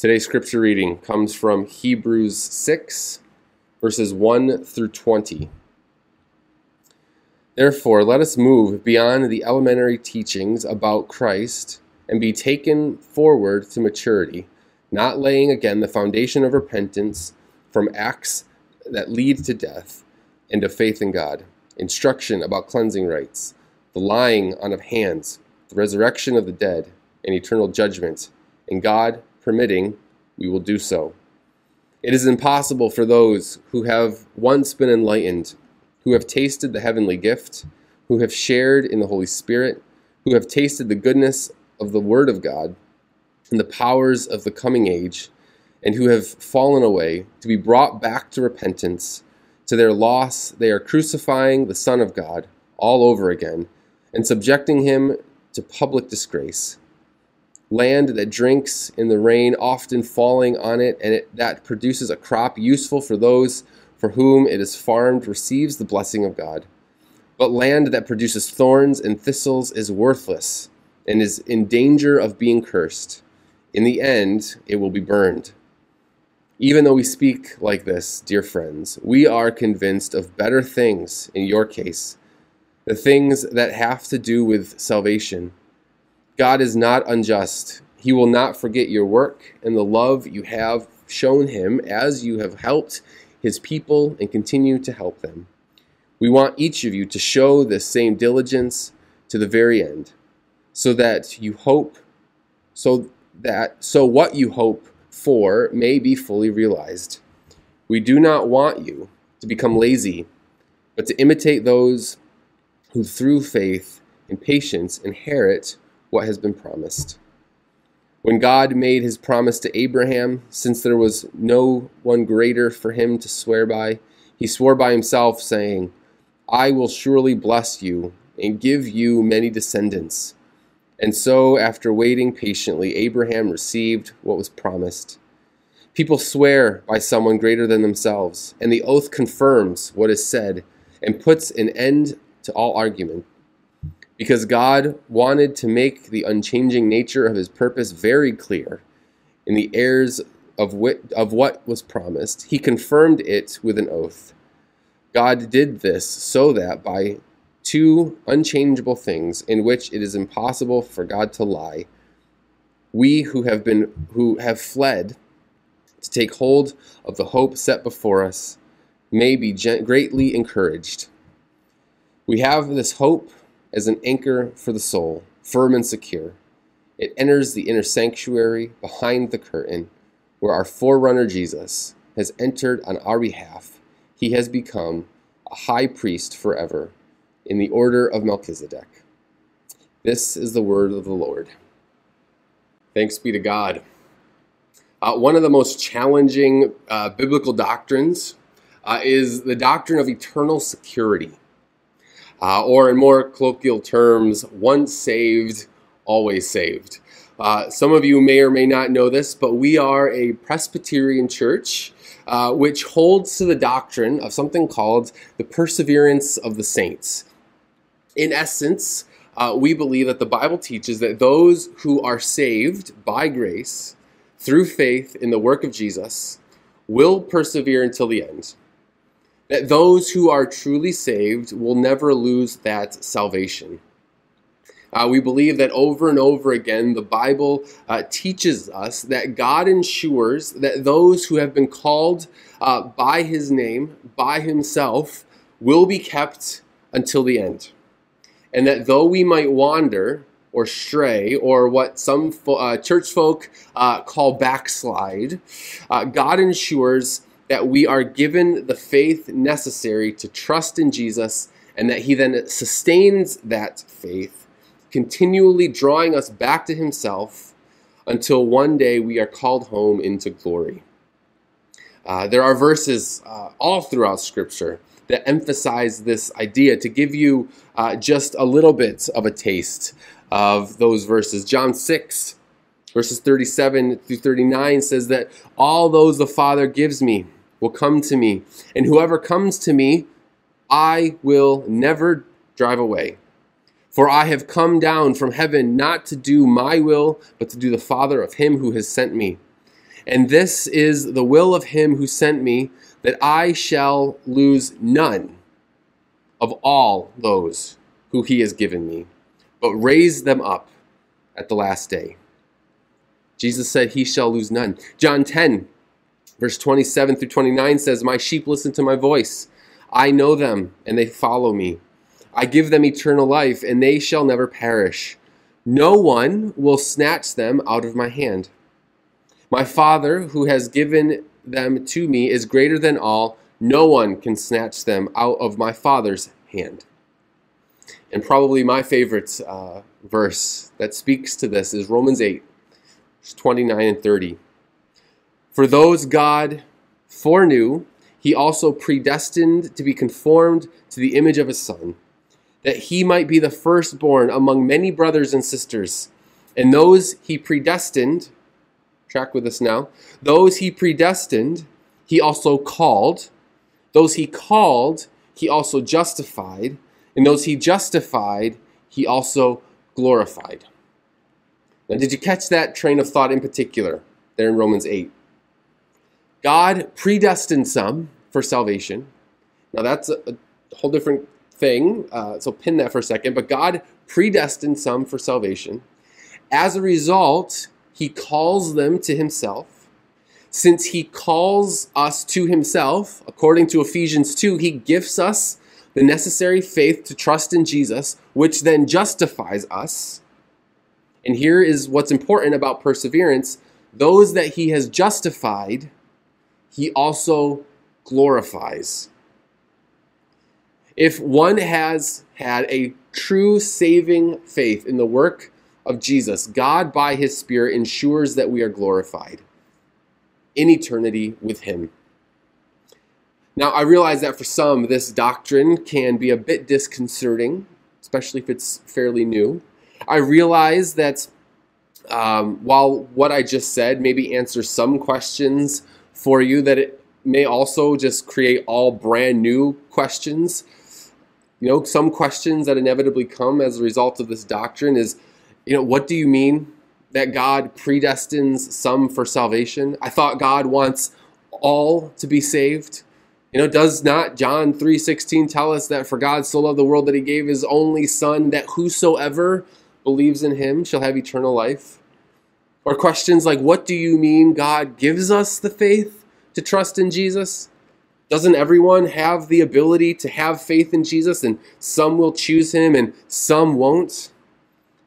Today's scripture reading comes from Hebrews 6, verses 1 through 20. Therefore, let us move beyond the elementary teachings about Christ and be taken forward to maturity, not laying again the foundation of repentance from acts that lead to death and of faith in God, instruction about cleansing rites, the lying on of hands, the resurrection of the dead, and eternal judgment, and God permitting, we will do so. It is impossible for those who have once been enlightened, who have tasted the heavenly gift, who have shared in the Holy Spirit, who have tasted the goodness of the Word of God and the powers of the coming age, and who have fallen away, to be brought back to repentance. To their loss, they are crucifying the Son of God all over again and subjecting him to public disgrace land that drinks in the rain, often falling on it, and it, that produces a crop useful for those for whom it is farmed, receives the blessing of God. But land that produces thorns and thistles is worthless and is in danger of being cursed. In the end, it will be burned. Even though we speak like this, dear friends, we are convinced of better things in your case, the things that have to do with salvation God is not unjust. He will not forget your work and the love you have shown him as you have helped his people and continue to help them. We want each of you to show this same diligence to the very end, so that you hope, so that so what you hope for may be fully realized. We do not want you to become lazy, but to imitate those who through faith and patience inherit what has been promised. When God made his promise to Abraham, since there was no one greater for him to swear by, he swore by himself, saying, I will surely bless you and give you many descendants. And so, after waiting patiently, Abraham received what was promised. People swear by someone greater than themselves, and the oath confirms what is said and puts an end to all argument because God wanted to make the unchanging nature of his purpose very clear in the heirs of, wit- of what was promised. He confirmed it with an oath. God did this so that by two unchangeable things in which it is impossible for God to lie, we who have been who have fled to take hold of the hope set before us may be greatly encouraged. We have this hope as an anchor for the soul, firm and secure. It enters the inner sanctuary behind the curtain where our forerunner Jesus has entered on our behalf. He has become a high priest forever in the order of Melchizedek. This is the word of the Lord. Thanks be to God. Uh, one of the most challenging uh, biblical doctrines uh, is the doctrine of eternal security. Uh, or in more colloquial terms, once saved, always saved. Uh, some of you may or may not know this, but we are a Presbyterian church uh, which holds to the doctrine of something called the perseverance of the saints. In essence, uh, we believe that the Bible teaches that those who are saved by grace through faith in the work of Jesus will persevere until the end that those who are truly saved will never lose that salvation. Uh, we believe that over and over again, the Bible uh, teaches us that God ensures that those who have been called uh, by His name, by Himself, will be kept until the end. And that though we might wander or stray, or what some fo- uh, church folk uh, call backslide, uh, God ensures that we are given the faith necessary to trust in Jesus and that He then sustains that faith, continually drawing us back to Himself until one day we are called home into glory. Uh, there are verses uh, all throughout Scripture that emphasize this idea to give you uh, just a little bit of a taste of those verses. John 6, verses 37 through 39 says that all those the Father gives me, will come to me, and whoever comes to me, I will never drive away. For I have come down from heaven not to do my will, but to do the Father of him who has sent me. And this is the will of him who sent me, that I shall lose none of all those who he has given me, but raise them up at the last day. Jesus said, He shall lose none. John 10, verse 27 through 29 says, My sheep listen to my voice. I know them, and they follow me. I give them eternal life, and they shall never perish. No one will snatch them out of my hand. My Father, who has given them to me, is greater than all. No one can snatch them out of my Father's hand. And probably my favorite uh, verse that speaks to this is Romans 8, 29 and 30. For those God foreknew, he also predestined to be conformed to the image of his Son, that he might be the firstborn among many brothers and sisters. And those he predestined, track with us now, those he predestined, he also called. Those he called, he also justified. And those he justified, he also glorified. Now, did you catch that train of thought in particular there in Romans 8? God predestined some for salvation. Now, that's a, a whole different thing, uh, so pin that for a second. But God predestined some for salvation. As a result, he calls them to himself. Since he calls us to himself, according to Ephesians 2, he gifts us the necessary faith to trust in Jesus, which then justifies us. And here is what's important about perseverance those that he has justified, he also glorifies. If one has had a true saving faith in the work of Jesus, God, by his Spirit, ensures that we are glorified in eternity with him. Now, I realize that for some, this doctrine can be a bit disconcerting, especially if it's fairly new. I realize that um, while what I just said maybe answers some questions for you, that it may also just create all brand new questions. You know, some questions that inevitably come as a result of this doctrine is, you know, what do you mean that God predestines some for salvation? I thought God wants all to be saved. You know, does not John 3:16 tell us that for God so loved the world that he gave his only son that whosoever believes in him shall have eternal life? Or questions like what do you mean God gives us the faith to trust in Jesus? Doesn't everyone have the ability to have faith in Jesus and some will choose him and some won't?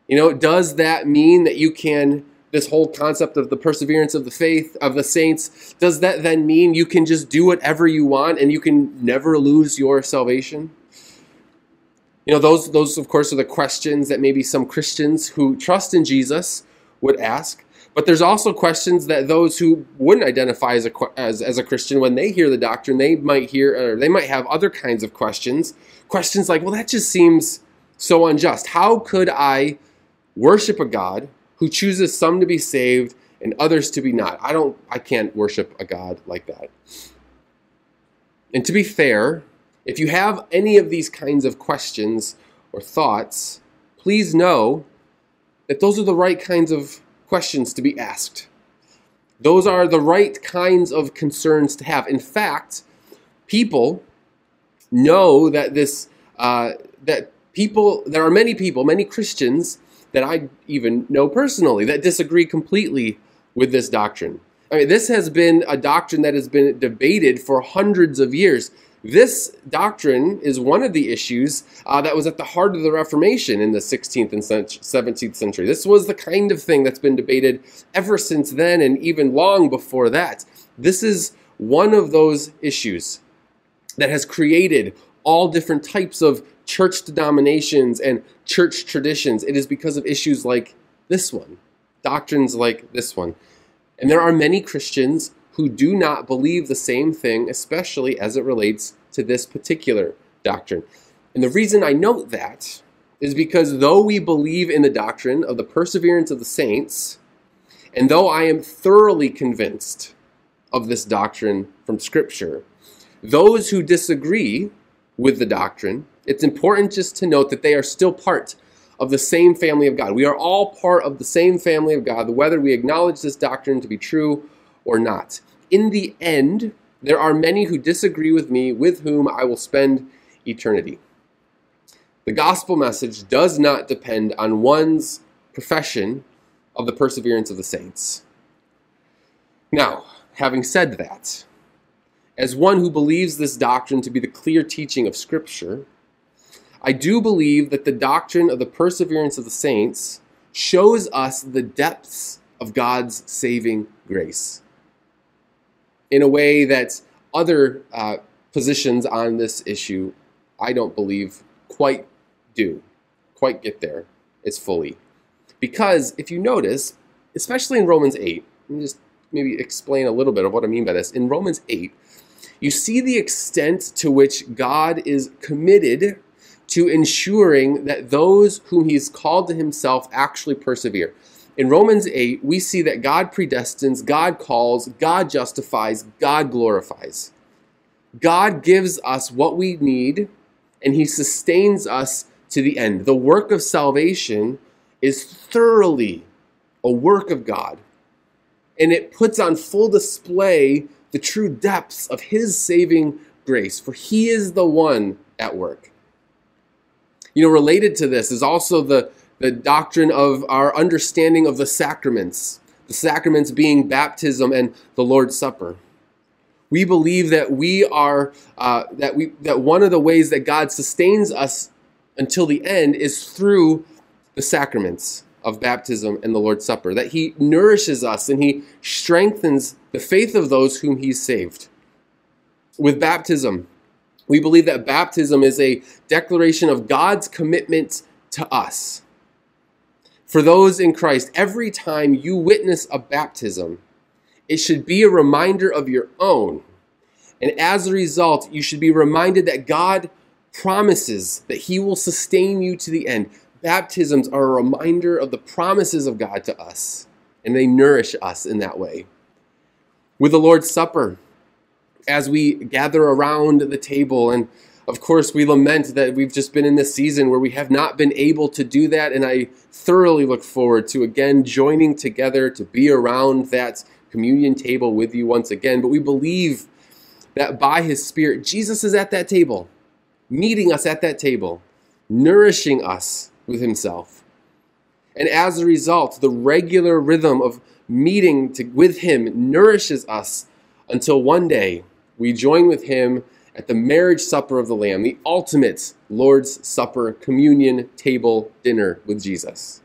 You know, does that mean that you can this whole concept of the perseverance of the faith of the saints, does that then mean you can just do whatever you want and you can never lose your salvation? You know, those, those of course, are the questions that maybe some Christians who trust in Jesus would ask. But there's also questions that those who wouldn't identify as a, as, as a Christian, when they hear the doctrine, they might hear, or they might have other kinds of questions. Questions like, well, that just seems so unjust. How could I worship a God who chooses some to be saved and others to be not. I don't I can't worship a God like that. And to be fair, if you have any of these kinds of questions or thoughts, please know that those are the right kinds of questions to be asked. Those are the right kinds of concerns to have. In fact, people know that this uh, that people there are many people, many Christians that I even know personally that disagree completely with this doctrine. I mean, this has been a doctrine that has been debated for hundreds of years. This doctrine is one of the issues uh, that was at the heart of the Reformation in the 16th and 17th century. This was the kind of thing that's been debated ever since then and even long before that. This is one of those issues that has created all different types of church denominations and church traditions. It is because of issues like this one, doctrines like this one. And there are many Christians who do not believe the same thing, especially as it relates to this particular doctrine. And the reason I note that is because though we believe in the doctrine of the perseverance of the saints, and though I am thoroughly convinced of this doctrine from Scripture, those who disagree with the doctrine it's important just to note that they are still part of the same family of God. We are all part of the same family of God, whether we acknowledge this doctrine to be true or not. In the end, there are many who disagree with me, with whom I will spend eternity. The gospel message does not depend on one's profession of the perseverance of the saints. Now, having said that, as one who believes this doctrine to be the clear teaching of Scripture, I do believe that the doctrine of the perseverance of the saints shows us the depths of God's saving grace in a way that other uh, positions on this issue, I don't believe, quite do, quite get there as fully. Because if you notice, especially in Romans 8, let me just maybe explain a little bit of what I mean by this. In Romans 8, you see the extent to which God is committed to ensuring that those whom he's called to himself actually persevere. In Romans 8, we see that God predestines, God calls, God justifies, God glorifies. God gives us what we need, and he sustains us to the end. The work of salvation is thoroughly a work of God, and it puts on full display the true depths of his saving grace, for he is the one at work. You know, related to this is also the, the doctrine of our understanding of the sacraments, the sacraments being baptism and the Lord's Supper. We believe that we are uh, that we that one of the ways that God sustains us until the end is through the sacraments of baptism and the Lord's Supper. That He nourishes us and He strengthens the faith of those whom He's saved. With baptism, we believe that baptism is a declaration of God's commitment to us. For those in Christ, every time you witness a baptism, it should be a reminder of your own. And as a result, you should be reminded that God promises that He will sustain you to the end. Baptisms are a reminder of the promises of God to us, and they nourish us in that way. With the Lord's Supper, as we gather around the table. And of course, we lament that we've just been in this season where we have not been able to do that. And I thoroughly look forward to again joining together to be around that communion table with you once again. But we believe that by His Spirit, Jesus is at that table, meeting us at that table, nourishing us with Himself. And as a result, the regular rhythm of meeting to, with Him nourishes us until one day we join with him at the marriage supper of the Lamb, the ultimate Lord's Supper, communion table dinner with Jesus.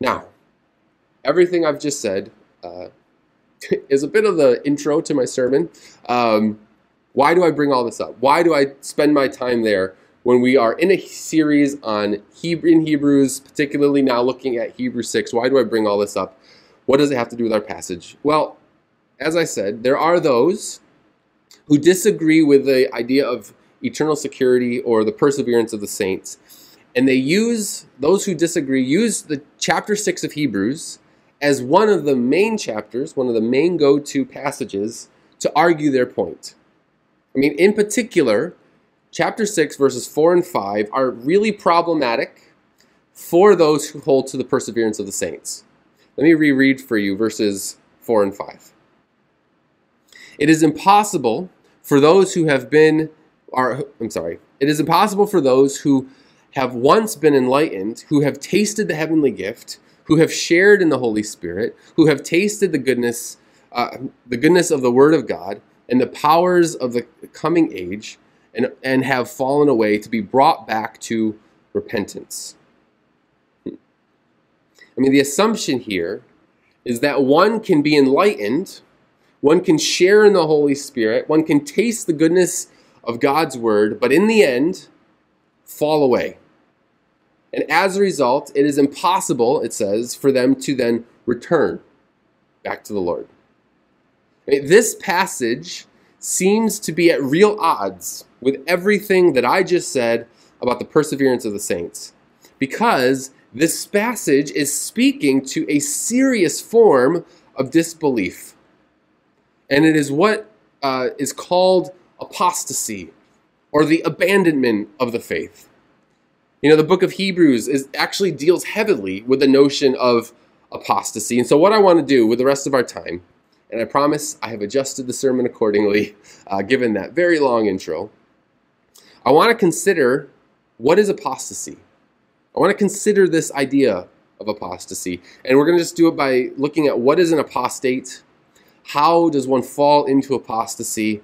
Now, everything I've just said uh, is a bit of the intro to my sermon. Um, why do I bring all this up? Why do I spend my time there when we are in a series on Hebrew, in Hebrews, particularly now looking at Hebrews 6? Why do I bring all this up? What does it have to do with our passage? Well, as I said, there are those who disagree with the idea of eternal security or the perseverance of the saints. And they use, those who disagree, use the chapter 6 of Hebrews as one of the main chapters, one of the main go to passages to argue their point. I mean, in particular, chapter 6, verses 4 and 5 are really problematic for those who hold to the perseverance of the saints. Let me reread for you verses 4 and 5. It is impossible for those who have been, are, I'm sorry, it is impossible for those who have once been enlightened, who have tasted the heavenly gift, who have shared in the Holy Spirit, who have tasted the goodness, uh, the goodness of the Word of God and the powers of the coming age, and, and have fallen away to be brought back to repentance. I mean, the assumption here is that one can be enlightened one can share in the Holy Spirit. One can taste the goodness of God's word, but in the end, fall away. And as a result, it is impossible, it says, for them to then return back to the Lord. This passage seems to be at real odds with everything that I just said about the perseverance of the saints. Because this passage is speaking to a serious form of disbelief and it is what uh, is called apostasy or the abandonment of the faith. You know, the book of Hebrews is actually deals heavily with the notion of apostasy. And so, what I want to do with the rest of our time, and I promise I have adjusted the sermon accordingly, uh, given that very long intro, I want to consider what is apostasy. I want to consider this idea of apostasy. And we're going to just do it by looking at what is an apostate, how does one fall into apostasy,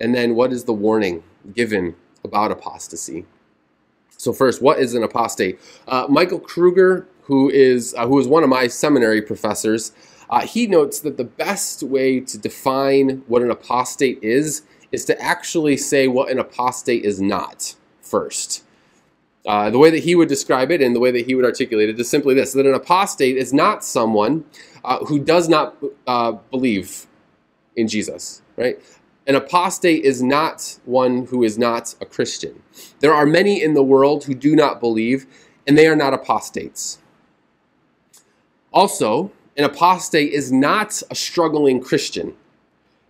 and then what is the warning given about apostasy. So first, what is an apostate? Uh, Michael Kruger, who is uh, who is one of my seminary professors, uh, he notes that the best way to define what an apostate is is to actually say what an apostate is not first. Uh, the way that he would describe it and the way that he would articulate it is simply this that an apostate is not someone uh, who does not uh, believe in Jesus, right? An apostate is not one who is not a Christian. There are many in the world who do not believe, and they are not apostates. Also, an apostate is not a struggling Christian.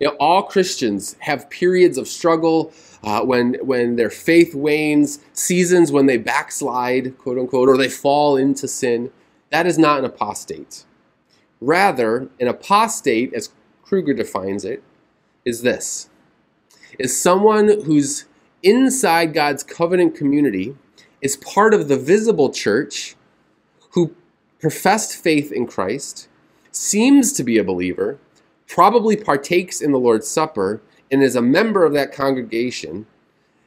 You know, all Christians have periods of struggle uh, when, when their faith wanes, seasons when they backslide, quote unquote, or they fall into sin. That is not an apostate. Rather, an apostate, as Kruger defines it, is this is someone who's inside God's covenant community, is part of the visible church, who professed faith in Christ, seems to be a believer, probably partakes in the Lord's Supper, and is a member of that congregation,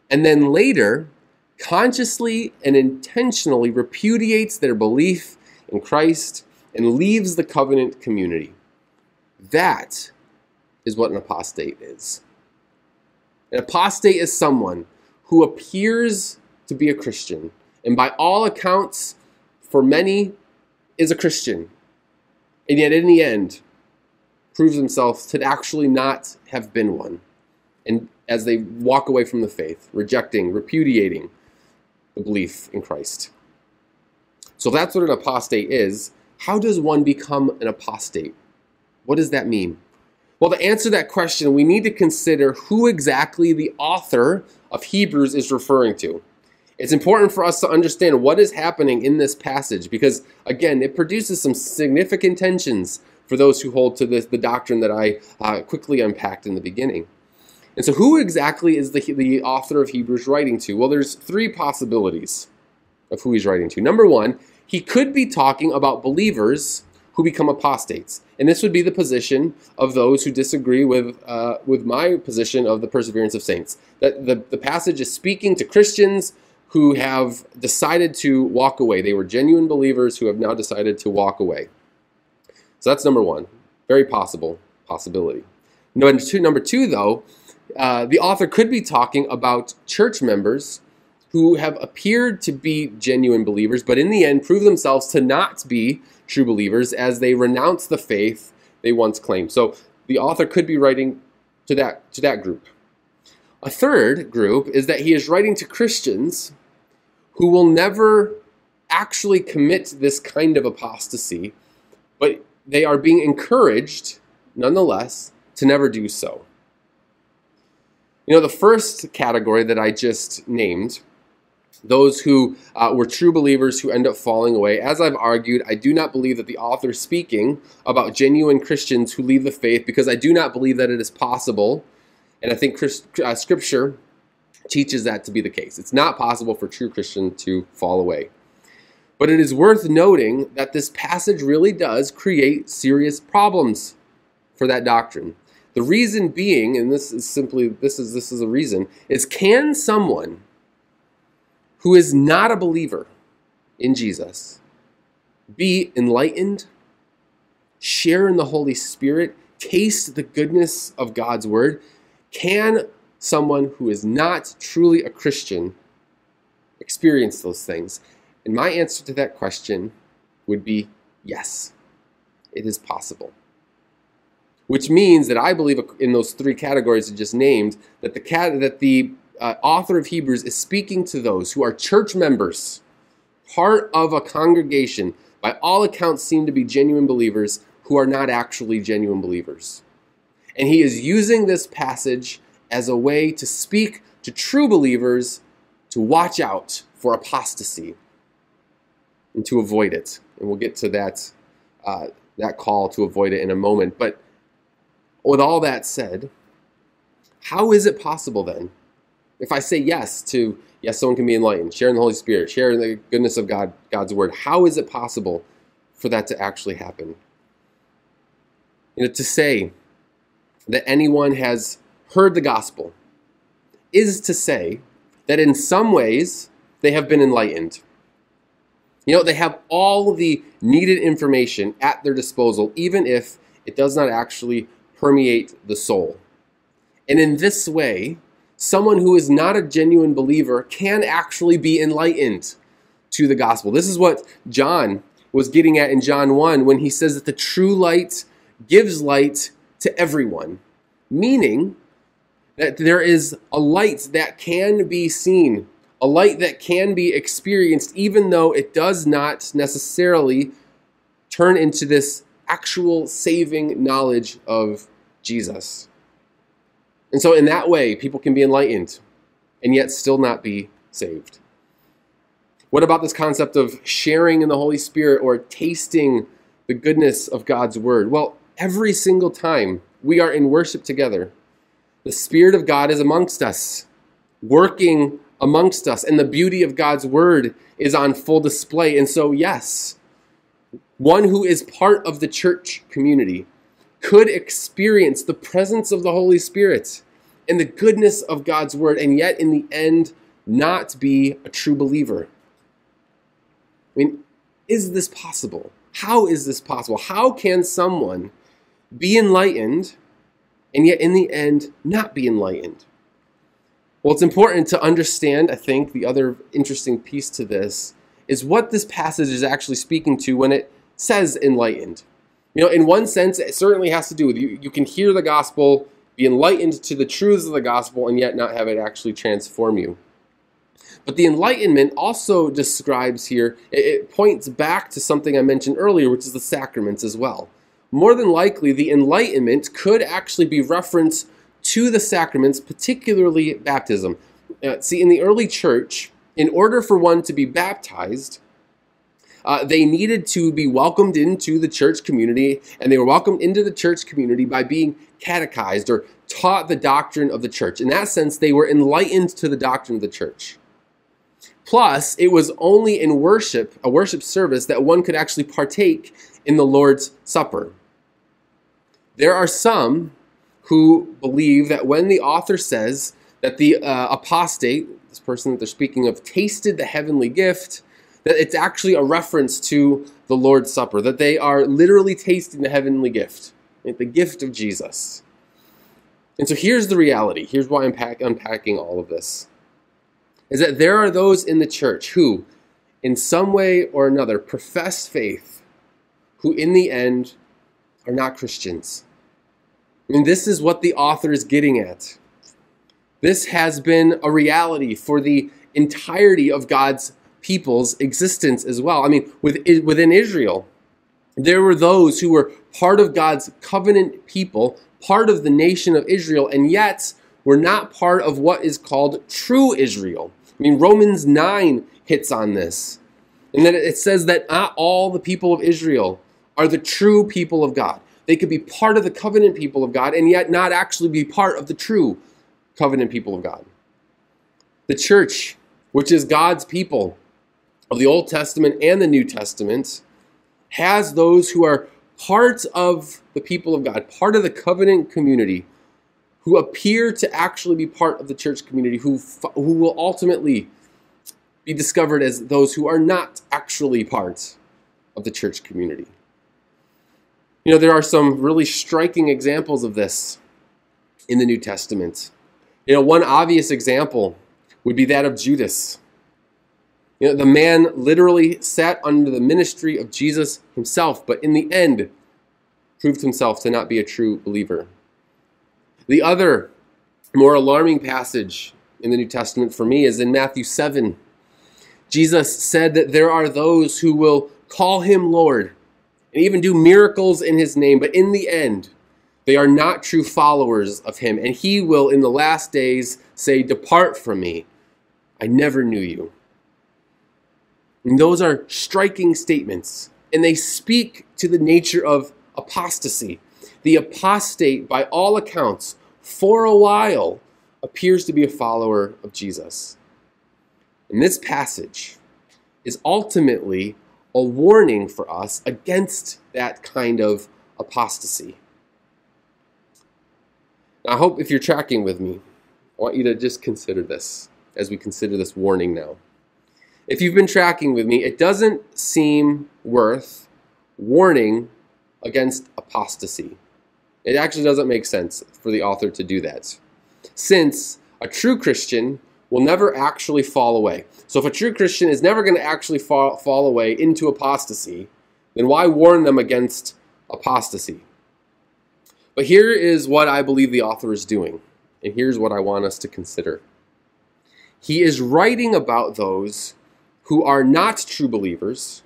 and then later consciously and intentionally repudiates their belief in Christ and leaves the covenant community. That is what an apostate is. An apostate is someone who appears to be a Christian, and by all accounts, for many, is a Christian, and yet in the end, proves himself to actually not have been one. And as they walk away from the faith, rejecting, repudiating the belief in Christ. So that's what an apostate is. How does one become an apostate? What does that mean? Well, to answer that question, we need to consider who exactly the author of Hebrews is referring to. It's important for us to understand what is happening in this passage because, again, it produces some significant tensions for those who hold to this, the doctrine that I uh, quickly unpacked in the beginning. And so, who exactly is the, the author of Hebrews writing to? Well, there's three possibilities of who he's writing to. Number one, he could be talking about believers who become apostates. And this would be the position of those who disagree with, uh, with my position of the perseverance of saints. That the, the passage is speaking to Christians who have decided to walk away. They were genuine believers who have now decided to walk away. So that's number one. Very possible possibility. Number two, number two though, uh, the author could be talking about church members who have appeared to be genuine believers, but in the end prove themselves to not be true believers as they renounce the faith they once claimed. So the author could be writing to that, to that group. A third group is that he is writing to Christians who will never actually commit this kind of apostasy, but they are being encouraged, nonetheless, to never do so. You know, the first category that I just named those who uh, were true believers who end up falling away. As I've argued, I do not believe that the author is speaking about genuine Christians who leave the faith because I do not believe that it is possible. And I think Christ, uh, Scripture teaches that to be the case. It's not possible for true Christian to fall away. But it is worth noting that this passage really does create serious problems for that doctrine. The reason being, and this is simply this is this is a reason, is can someone who is not a believer in Jesus be enlightened, share in the Holy Spirit, taste the goodness of God's word? Can someone who is not truly a Christian experience those things? And my answer to that question would be yes, it is possible. Which means that I believe in those three categories I just named that the cat that the uh, author of Hebrews is speaking to those who are church members, part of a congregation, by all accounts seem to be genuine believers who are not actually genuine believers. And he is using this passage as a way to speak to true believers to watch out for apostasy and to avoid it. And we'll get to that uh, that call to avoid it in a moment. But with all that said, how is it possible then? If I say yes to yes, someone can be enlightened, sharing the Holy Spirit, sharing the goodness of God, God's word, how is it possible for that to actually happen? You know, to say that anyone has heard the gospel is to say that in some ways they have been enlightened. You know, they have all the needed information at their disposal, even if it does not actually permeate the soul. And in this way, someone who is not a genuine believer can actually be enlightened to the gospel. This is what John was getting at in John 1 when he says that the true light gives light to everyone, meaning that there is a light that can be seen, a light that can be experienced, even though it does not necessarily turn into this actual saving knowledge of Jesus. And so, in that way, people can be enlightened and yet still not be saved. What about this concept of sharing in the Holy Spirit or tasting the goodness of God's Word? Well, every single time we are in worship together, the Spirit of God is amongst us, working amongst us, and the beauty of God's Word is on full display. And so, yes, one who is part of the church community could experience the presence of the Holy Spirit and the goodness of God's word, and yet in the end, not be a true believer. I mean, is this possible? How is this possible? How can someone be enlightened and yet in the end not be enlightened? Well, it's important to understand, I think, the other interesting piece to this is what this passage is actually speaking to when it says enlightened. You know, in one sense, it certainly has to do with you. You can hear the gospel, be enlightened to the truths of the gospel, and yet not have it actually transform you. But the enlightenment also describes here, it points back to something I mentioned earlier, which is the sacraments as well. More than likely, the enlightenment could actually be referenced to the sacraments, particularly baptism. Uh, see, in the early church, in order for one to be baptized, uh, they needed to be welcomed into the church community, and they were welcomed into the church community by being catechized or taught the doctrine of the church. In that sense, they were enlightened to the doctrine of the church. Plus, it was only in worship, a worship service, that one could actually partake in the Lord's Supper. There are some who believe that when the author says that the uh, apostate, this person that they're speaking of, tasted the heavenly gift, that it's actually a reference to the Lord's Supper, that they are literally tasting the heavenly gift, the gift of Jesus. And so here's the reality. Here's why I'm pack, unpacking all of this. Is that there are those in the church who, in some way or another, profess faith, who in the end are not Christians. And this is what the author is getting at. This has been a reality for the entirety of God's people's existence as well. I mean, within Israel, there were those who were part of God's covenant people, part of the nation of Israel, and yet were not part of what is called true Israel. I mean, Romans 9 hits on this. And then it says that not all the people of Israel are the true people of God. They could be part of the covenant people of God and yet not actually be part of the true covenant people of God. The church, which is God's people, of the Old Testament and the New Testament has those who are part of the people of God, part of the covenant community, who appear to actually be part of the church community, who, who will ultimately be discovered as those who are not actually part of the church community. You know, there are some really striking examples of this in the New Testament. You know, one obvious example would be that of Judas. You know, the man literally sat under the ministry of Jesus himself, but in the end proved himself to not be a true believer. The other more alarming passage in the New Testament for me is in Matthew 7. Jesus said that there are those who will call him Lord and even do miracles in his name, but in the end, they are not true followers of him, and he will in the last days say, Depart from me, I never knew you. And those are striking statements. and they speak to the nature of apostasy. The apostate, by all accounts, for a while, appears to be a follower of Jesus. And this passage is ultimately a warning for us against that kind of apostasy. I hope if you're tracking with me, I want you to just consider this as we consider this warning now. If you've been tracking with me, it doesn't seem worth warning against apostasy. It actually doesn't make sense for the author to do that. Since a true Christian will never actually fall away. So if a true Christian is never going to actually fall, fall away into apostasy, then why warn them against apostasy? But here is what I believe the author is doing, and here's what I want us to consider. He is writing about those who are not true believers,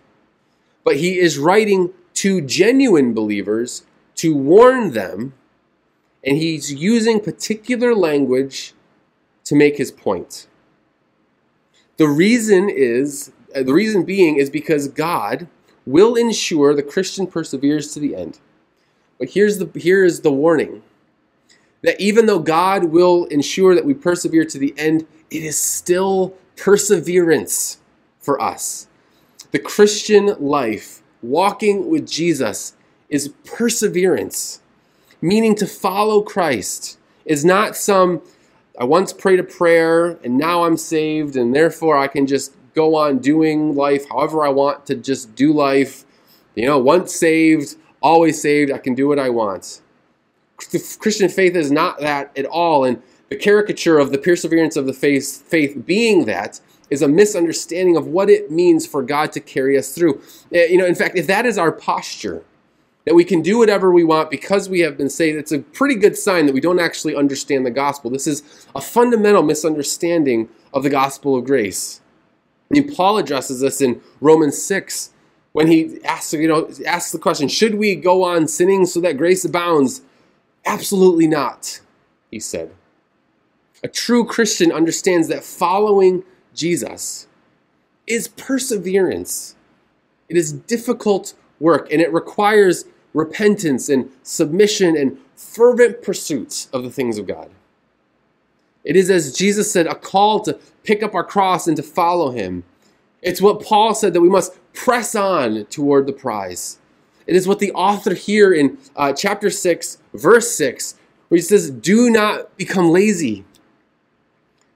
but he is writing to genuine believers to warn them, and he's using particular language to make his point. The reason is uh, the reason being is because God will ensure the Christian perseveres to the end. But here's the here is the warning that even though God will ensure that we persevere to the end, it is still perseverance for us. The Christian life, walking with Jesus, is perseverance, meaning to follow Christ is not some, I once prayed a prayer and now I'm saved and therefore I can just go on doing life however I want to just do life. You know, once saved, always saved, I can do what I want. The Christian faith is not that at all. And the caricature of the perseverance of the faith, faith being that is a misunderstanding of what it means for God to carry us through. Eh, you know, in fact, if that is our posture, that we can do whatever we want because we have been saved, it's a pretty good sign that we don't actually understand the gospel. This is a fundamental misunderstanding of the gospel of grace. I mean, Paul addresses this in Romans 6 when he asks, you know, asks the question, should we go on sinning so that grace abounds? Absolutely not, he said. A true Christian understands that following Jesus is perseverance. It is difficult work and it requires repentance and submission and fervent pursuits of the things of God. It is, as Jesus said, a call to pick up our cross and to follow him. It's what Paul said that we must press on toward the prize. It is what the author here in uh, chapter 6, verse 6, where he says, Do not become lazy.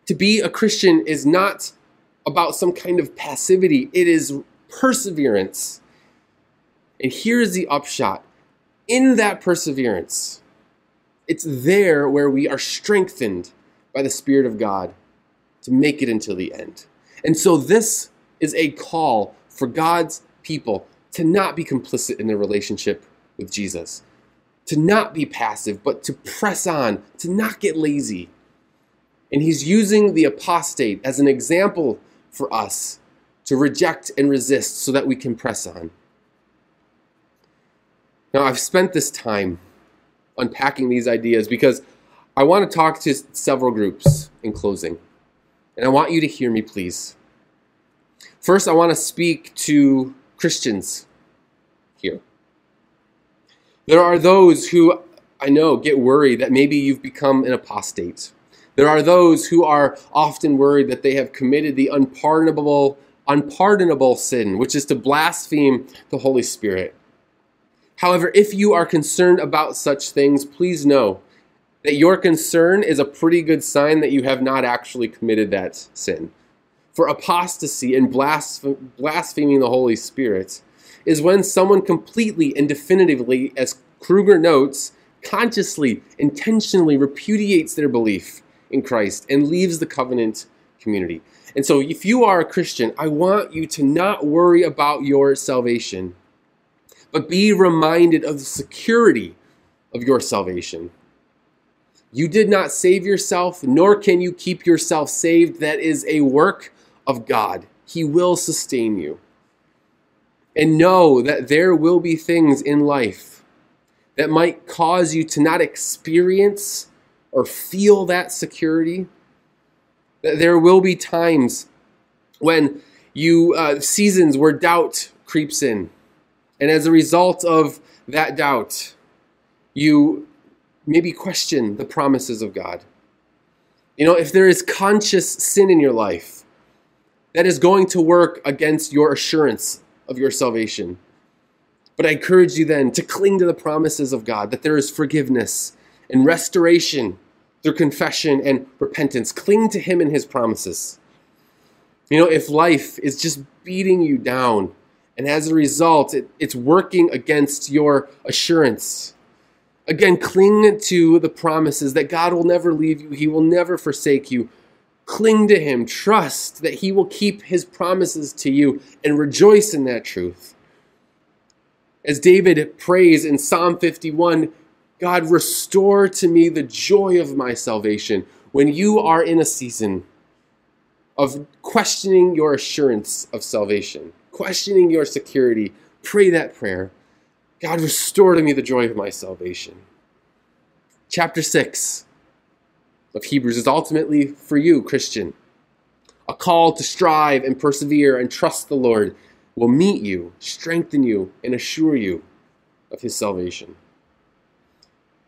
To be a Christian is not about some kind of passivity, it is perseverance. And here's the upshot in that perseverance, it's there where we are strengthened by the Spirit of God to make it until the end. And so, this is a call for God's people to not be complicit in their relationship with Jesus, to not be passive, but to press on, to not get lazy. And he's using the apostate as an example for us to reject and resist so that we can press on. Now, I've spent this time unpacking these ideas because I want to talk to several groups in closing. And I want you to hear me, please. First, I want to speak to Christians here. There are those who I know get worried that maybe you've become an apostate. There are those who are often worried that they have committed the unpardonable, unpardonable sin, which is to blaspheme the Holy Spirit. However, if you are concerned about such things, please know that your concern is a pretty good sign that you have not actually committed that sin. For apostasy and blaspheming the Holy Spirit is when someone completely and definitively, as Kruger notes, consciously, intentionally repudiates their belief in Christ and leaves the covenant community. And so, if you are a Christian, I want you to not worry about your salvation but be reminded of the security of your salvation. You did not save yourself, nor can you keep yourself saved. That is a work of God. He will sustain you. And know that there will be things in life that might cause you to not experience or feel that security. That there will be times when you, uh, seasons where doubt creeps in And as a result of that doubt, you maybe question the promises of God. You know, if there is conscious sin in your life, that is going to work against your assurance of your salvation. But I encourage you then to cling to the promises of God, that there is forgiveness and restoration through confession and repentance. Cling to Him and His promises. You know, if life is just beating you down, and as a result, it, it's working against your assurance. Again, cling to the promises that God will never leave you, He will never forsake you. Cling to Him, trust that He will keep His promises to you, and rejoice in that truth. As David prays in Psalm 51, God, restore to me the joy of my salvation. When you are in a season of questioning your assurance of salvation, questioning your security, pray that prayer. God, restore to me the joy of my salvation. Chapter 6 of Hebrews is ultimately for you, Christian. A call to strive and persevere and trust the Lord will meet you, strengthen you, and assure you of his salvation.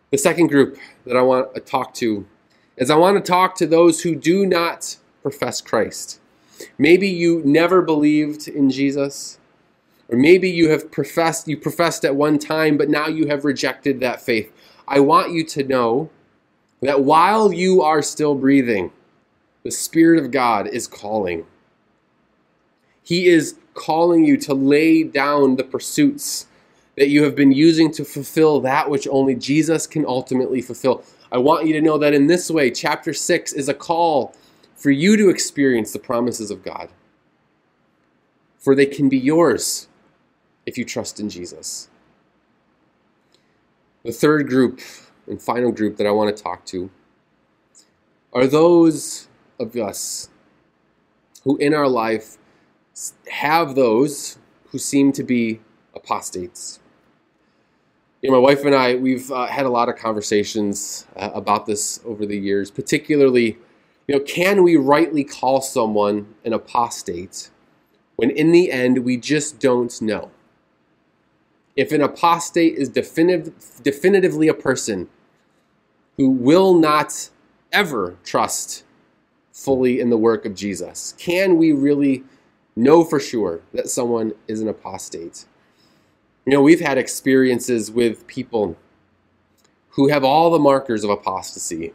The second group that I want to talk to is I want to talk to those who do not profess Christ. Maybe you never believed in Jesus, or maybe you have professed you professed at one time but now you have rejected that faith. I want you to know that while you are still breathing, the spirit of God is calling. He is calling you to lay down the pursuits that you have been using to fulfill that which only Jesus can ultimately fulfill. I want you to know that in this way, chapter 6 is a call for you to experience the promises of God. For they can be yours if you trust in Jesus. The third group and final group that I want to talk to are those of us who in our life have those who seem to be apostates you know, my wife and I, we've uh, had a lot of conversations uh, about this over the years, particularly, you know, can we rightly call someone an apostate when in the end we just don't know? If an apostate is definitive, definitively a person who will not ever trust fully in the work of Jesus, can we really know for sure that someone is an apostate? You know, we've had experiences with people who have all the markers of apostasy.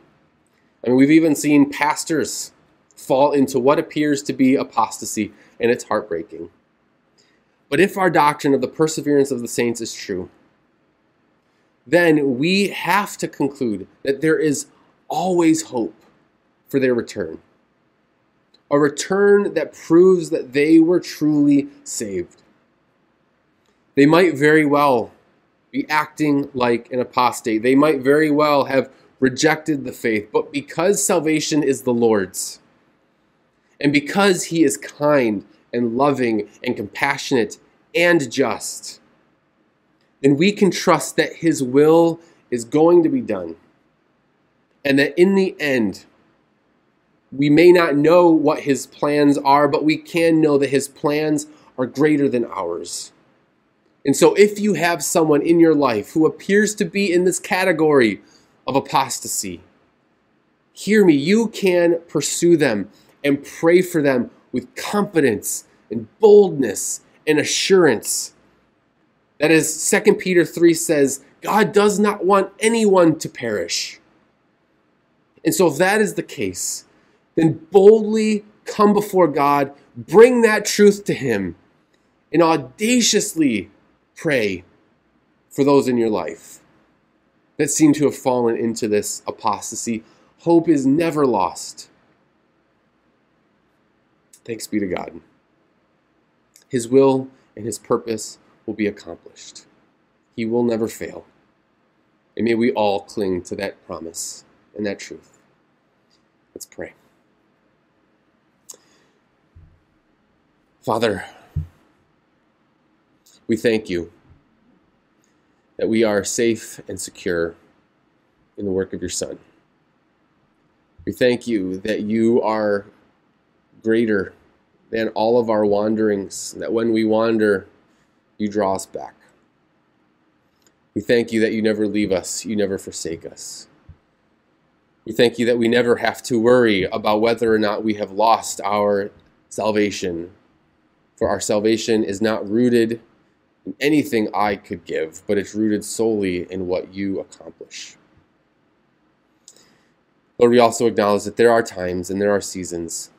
Mean, we've even seen pastors fall into what appears to be apostasy, and it's heartbreaking. But if our doctrine of the perseverance of the saints is true, then we have to conclude that there is always hope for their return. A return that proves that they were truly saved. They might very well be acting like an apostate. They might very well have rejected the faith. But because salvation is the Lord's, and because He is kind and loving and compassionate and just, then we can trust that His will is going to be done. And that in the end, we may not know what His plans are, but we can know that His plans are greater than ours. And so, if you have someone in your life who appears to be in this category of apostasy, hear me, you can pursue them and pray for them with confidence and boldness and assurance. That is, 2 Peter 3 says, God does not want anyone to perish. And so, if that is the case, then boldly come before God, bring that truth to Him, and audaciously pray for those in your life that seem to have fallen into this apostasy. Hope is never lost. Thanks be to God. His will and His purpose will be accomplished. He will never fail. And may we all cling to that promise and that truth. Let's pray. Father, we thank you that we are safe and secure in the work of your Son. We thank you that you are greater than all of our wanderings, that when we wander, you draw us back. We thank you that you never leave us, you never forsake us. We thank you that we never have to worry about whether or not we have lost our salvation. For our salvation is not rooted anything I could give, but it's rooted solely in what you accomplish. Lord, we also acknowledge that there are times and there are seasons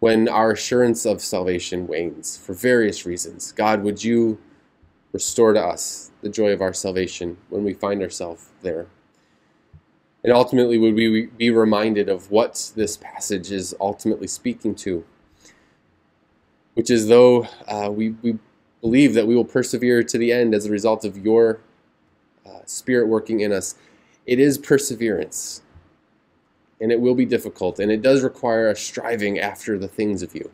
when our assurance of salvation wanes for various reasons. God, would you restore to us the joy of our salvation when we find ourselves there? And ultimately, would we be reminded of what this passage is ultimately speaking to? Which is, though uh, we, we believe that we will persevere to the end as a result of your uh, Spirit working in us, it is perseverance and it will be difficult, and it does require a striving after the things of you.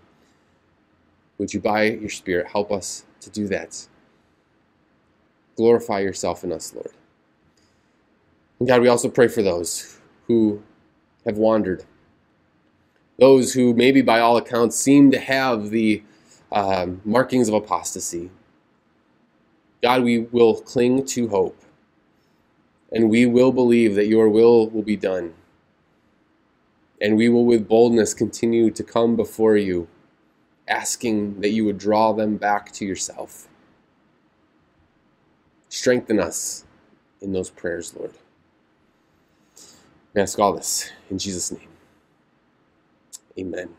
Would you, by your Spirit, help us to do that? Glorify yourself in us, Lord. And God, we also pray for those who have wandered, those who maybe by all accounts seem to have the um, markings of apostasy. God, we will cling to hope, and we will believe that your will will be done and we will with boldness continue to come before you, asking that you would draw them back to yourself. Strengthen us in those prayers, Lord. We ask all this in Jesus' name. Amen.